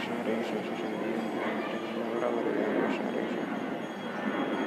Krishna Hare Krishna Krishna Krishna Hare Hare Hare Hare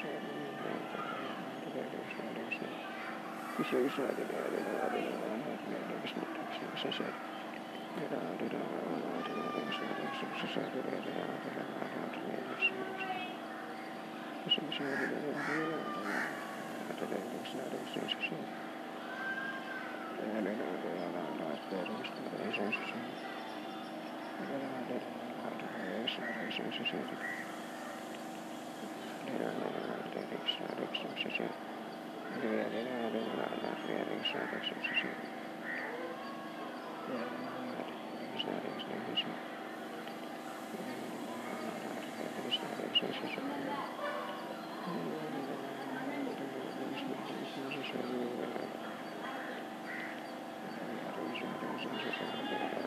Krishna Thank you. Кришна, Кришна, Кришна. Hare Hare Rama, Hare Krishna, Krishna Krishna. Hare Krishna, Krishna Krishna. Hare Krishna, Krishna Krishna. Hare Krishna, Krishna Krishna.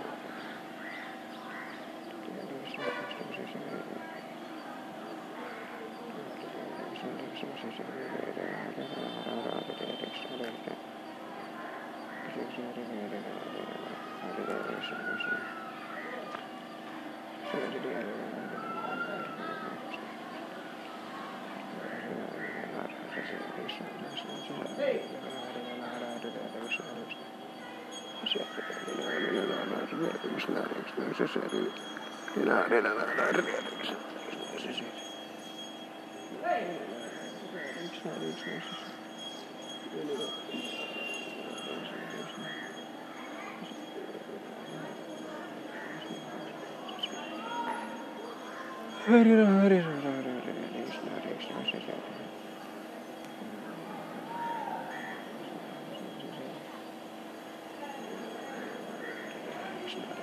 Hey! not reach Really not. Really not. Krishna.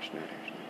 Krishna, Krishna.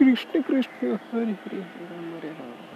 Кришна, Кришна, Хари Хари.